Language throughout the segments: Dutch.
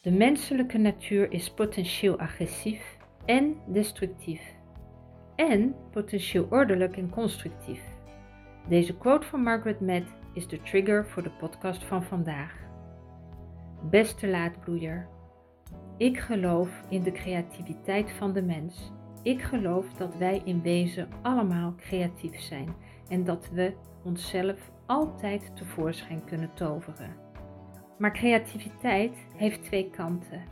De menselijke natuur is potentieel agressief en destructief. En potentieel ordelijk en constructief. Deze quote van Margaret Mead is de trigger voor de podcast van vandaag. Beste laadbloeier, ik geloof in de creativiteit van de mens. Ik geloof dat wij in wezen allemaal creatief zijn en dat we onszelf altijd tevoorschijn kunnen toveren. Maar creativiteit heeft twee kanten: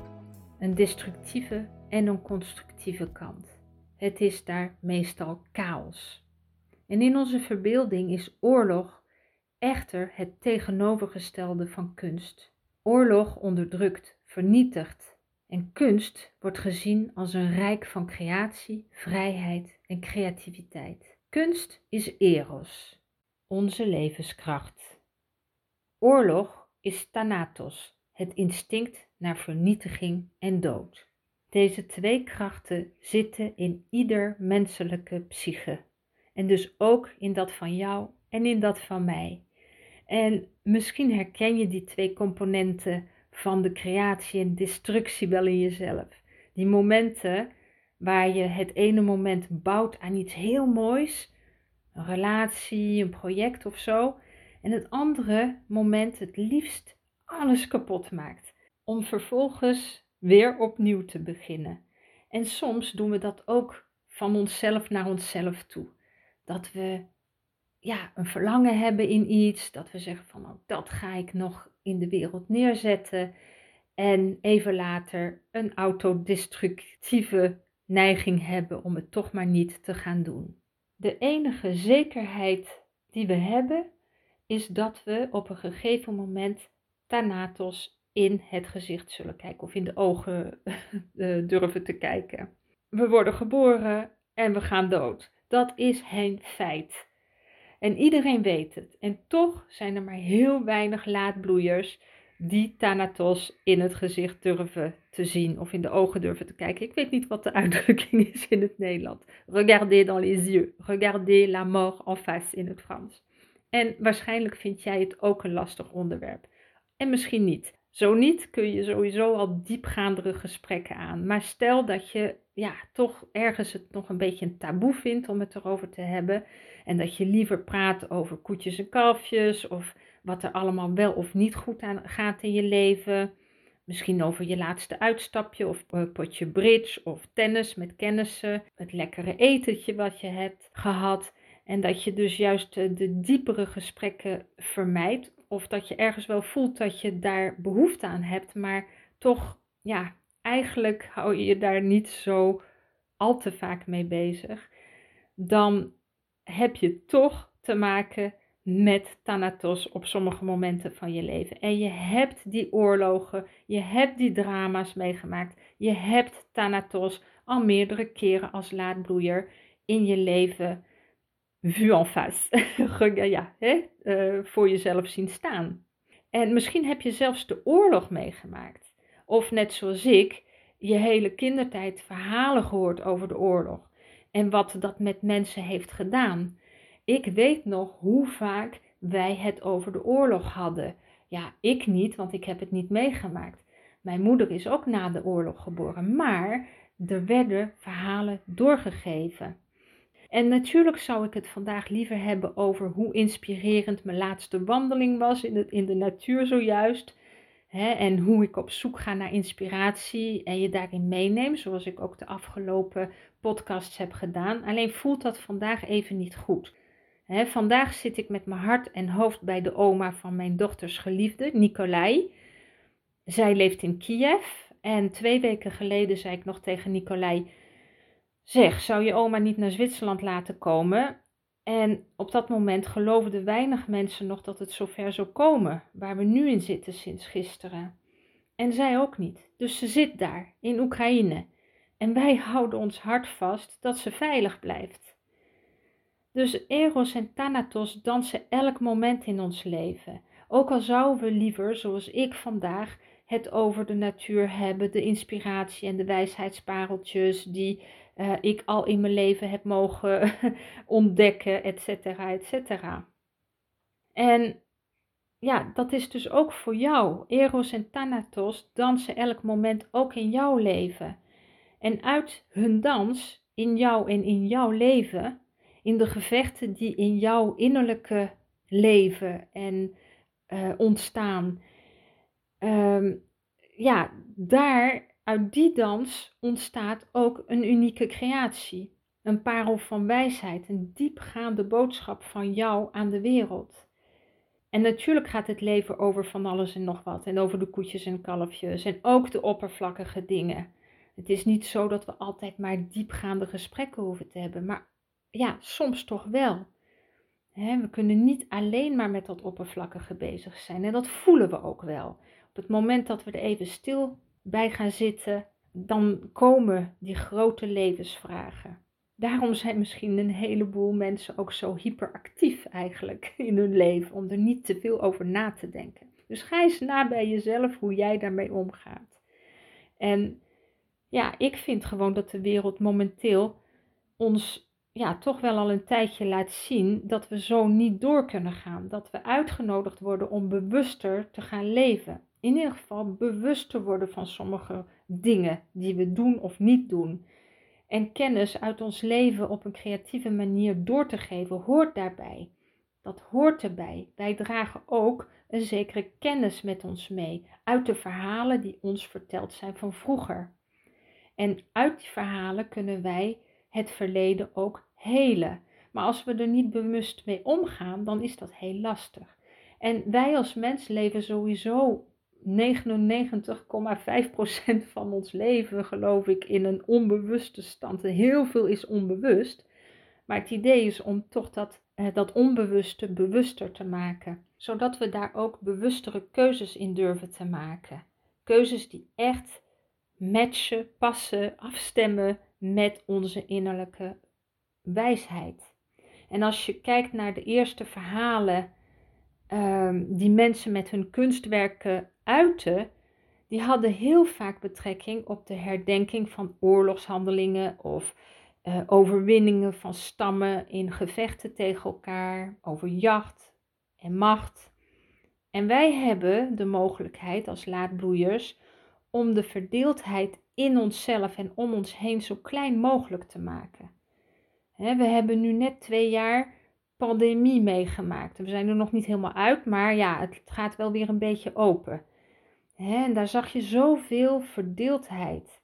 een destructieve en een constructieve kant. Het is daar meestal chaos. En in onze verbeelding is oorlog echter het tegenovergestelde van kunst. Oorlog onderdrukt, vernietigt en kunst wordt gezien als een rijk van creatie, vrijheid en creativiteit. Kunst is eros, onze levenskracht. Oorlog is thanatos, het instinct naar vernietiging en dood. Deze twee krachten zitten in ieder menselijke psyche en dus ook in dat van jou en in dat van mij. En misschien herken je die twee componenten van de creatie en destructie wel in jezelf. Die momenten waar je het ene moment bouwt aan iets heel moois, een relatie, een project of zo, en het andere moment het liefst alles kapot maakt, om vervolgens weer opnieuw te beginnen. En soms doen we dat ook van onszelf naar onszelf toe. Dat we ja, een verlangen hebben in iets, dat we zeggen van oh, dat ga ik nog in de wereld neerzetten. En even later een autodestructieve neiging hebben om het toch maar niet te gaan doen. De enige zekerheid die we hebben is dat we op een gegeven moment Thanatos in het gezicht zullen kijken of in de ogen eh, durven te kijken. We worden geboren en we gaan dood. Dat is een feit. En iedereen weet het. En toch zijn er maar heel weinig laadbloeiers die Thanatos in het gezicht durven te zien of in de ogen durven te kijken. Ik weet niet wat de uitdrukking is in het Nederland. Regardez dans les yeux. Regardez la mort en face in het Frans. En waarschijnlijk vind jij het ook een lastig onderwerp. En misschien niet. Zo niet kun je sowieso al diepgaandere gesprekken aan. Maar stel dat je ja, toch ergens het nog een beetje een taboe vindt om het erover te hebben. En dat je liever praat over koetjes en kalfjes. Of wat er allemaal wel of niet goed aan gaat in je leven. Misschien over je laatste uitstapje of potje bridge of tennis met kennissen. Het lekkere etentje wat je hebt gehad. En dat je dus juist de diepere gesprekken vermijdt. Of dat je ergens wel voelt dat je daar behoefte aan hebt, maar toch, ja, eigenlijk hou je je daar niet zo al te vaak mee bezig. Dan heb je toch te maken met Thanatos op sommige momenten van je leven. En je hebt die oorlogen, je hebt die drama's meegemaakt, je hebt Thanatos al meerdere keren als laadbloeier in je leven vu en face, hè, uh, voor jezelf zien staan. En misschien heb je zelfs de oorlog meegemaakt. Of net zoals ik, je hele kindertijd verhalen gehoord over de oorlog. En wat dat met mensen heeft gedaan. Ik weet nog hoe vaak wij het over de oorlog hadden. Ja, ik niet, want ik heb het niet meegemaakt. Mijn moeder is ook na de oorlog geboren. Maar er werden verhalen doorgegeven. En natuurlijk zou ik het vandaag liever hebben over hoe inspirerend mijn laatste wandeling was in, het, in de natuur zojuist. Hè, en hoe ik op zoek ga naar inspiratie en je daarin meeneem, zoals ik ook de afgelopen podcasts heb gedaan. Alleen voelt dat vandaag even niet goed. Hè, vandaag zit ik met mijn hart en hoofd bij de oma van mijn dochters geliefde, Nicolai. Zij leeft in Kiev en twee weken geleden zei ik nog tegen Nicolai Zeg, zou je oma niet naar Zwitserland laten komen? En op dat moment geloofden weinig mensen nog dat het zover zou komen, waar we nu in zitten sinds gisteren. En zij ook niet. Dus ze zit daar, in Oekraïne. En wij houden ons hart vast dat ze veilig blijft. Dus Eros en Thanatos dansen elk moment in ons leven. Ook al zouden we liever, zoals ik vandaag, het over de natuur hebben, de inspiratie en de wijsheidspareltjes die uh, ik al in mijn leven heb mogen ontdekken, et cetera, et cetera. En ja, dat is dus ook voor jou. Eros en Thanatos dansen elk moment ook in jouw leven. En uit hun dans, in jou en in jouw leven, in de gevechten die in jouw innerlijke leven en uh, ontstaan, um, ja, daar, uit die dans ontstaat ook een unieke creatie. Een parel van wijsheid, een diepgaande boodschap van jou aan de wereld. En natuurlijk gaat het leven over van alles en nog wat. En over de koetjes en kalfjes. En ook de oppervlakkige dingen. Het is niet zo dat we altijd maar diepgaande gesprekken hoeven te hebben. Maar ja, soms toch wel. we kunnen niet alleen maar met dat oppervlakkige bezig zijn. En dat voelen we ook wel. Op het moment dat we er even stil bij gaan zitten, dan komen die grote levensvragen. Daarom zijn misschien een heleboel mensen ook zo hyperactief eigenlijk in hun leven, om er niet te veel over na te denken. Dus ga eens na bij jezelf hoe jij daarmee omgaat. En ja, ik vind gewoon dat de wereld momenteel ons ja, toch wel al een tijdje laat zien dat we zo niet door kunnen gaan. Dat we uitgenodigd worden om bewuster te gaan leven. In ieder geval bewust te worden van sommige dingen die we doen of niet doen en kennis uit ons leven op een creatieve manier door te geven, hoort daarbij. Dat hoort erbij. Wij dragen ook een zekere kennis met ons mee uit de verhalen die ons verteld zijn van vroeger. En uit die verhalen kunnen wij het verleden ook helen. Maar als we er niet bewust mee omgaan, dan is dat heel lastig. En wij als mens leven sowieso 99,5% van ons leven, geloof ik, in een onbewuste stand. heel veel is onbewust. Maar het idee is om toch dat, eh, dat onbewuste bewuster te maken. Zodat we daar ook bewustere keuzes in durven te maken. Keuzes die echt matchen, passen, afstemmen met onze innerlijke wijsheid. En als je kijkt naar de eerste verhalen Ehm, die mensen met hun kunstwerken uiten, die hadden heel vaak betrekking op de herdenking van oorlogshandelingen of uh, overwinningen van stammen in gevechten tegen elkaar, over jacht en macht. En wij hebben de mogelijkheid als laadbloeiers om de verdeeldheid in onszelf en om ons heen zo klein mogelijk te maken. we hebben nu net twee jaar pandemie meegemaakt. We zijn er nog niet helemaal uit, maar ja, het gaat wel weer een beetje open. en daar zag je zoveel verdeeldheid.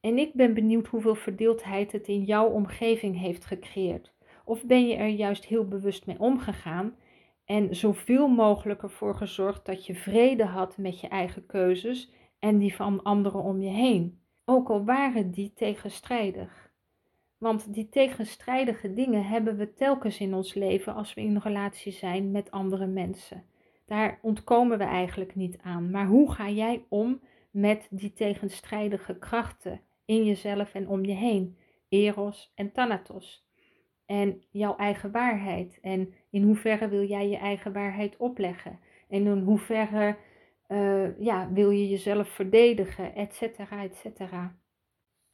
En ik ben benieuwd hoeveel verdeeldheid het in jouw omgeving heeft gecreëerd. Of ben je er juist heel bewust mee omgegaan en zoveel mogelijk ervoor gezorgd dat je vrede had met je eigen keuzes en die van anderen om je heen, ook al waren die tegenstrijdig. Want die tegenstrijdige dingen hebben we telkens in ons leven als we in relatie zijn met andere mensen. Daar ontkomen we eigenlijk niet aan. Maar hoe ga jij om met die tegenstrijdige krachten in jezelf en om je heen? Eros en Thanatos. En jouw eigen waarheid. En in hoeverre wil jij je eigen waarheid opleggen? En in hoeverre uh, ja, wil je jezelf verdedigen, et cetera, et cetera.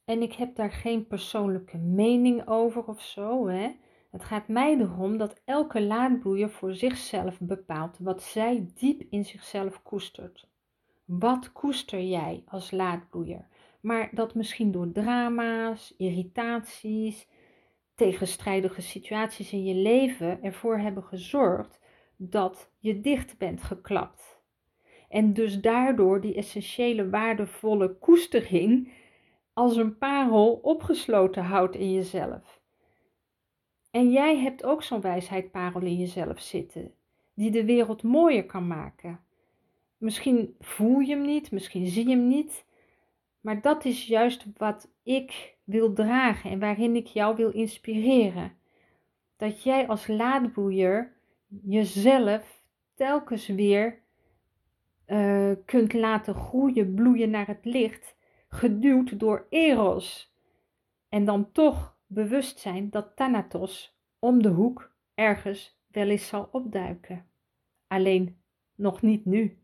En ik heb daar geen persoonlijke mening over of zo. Hè? Het gaat mij erom dat elke laadbloeier voor zichzelf bepaalt wat zij diep in zichzelf koestert. Wat koester jij als laadbloeier? Maar dat misschien door drama's, irritaties, tegenstrijdige situaties in je leven ervoor hebben gezorgd dat je dicht bent geklapt. En dus daardoor die essentiële waardevolle koestering als een parel opgesloten houdt in jezelf. En jij hebt ook zo'n wijsheidparel in jezelf zitten, die de wereld mooier kan maken. Misschien voel je hem niet, misschien zie je hem niet, maar dat is juist wat ik wil dragen en waarin ik jou wil inspireren. Dat jij als laadboeier jezelf telkens weer uh, kunt laten groeien, bloeien naar het licht geduwd door Eros. En dan toch bewust zijn dat Thanatos om de hoek ergens wel eens zal opduiken. Alleen nog niet nu.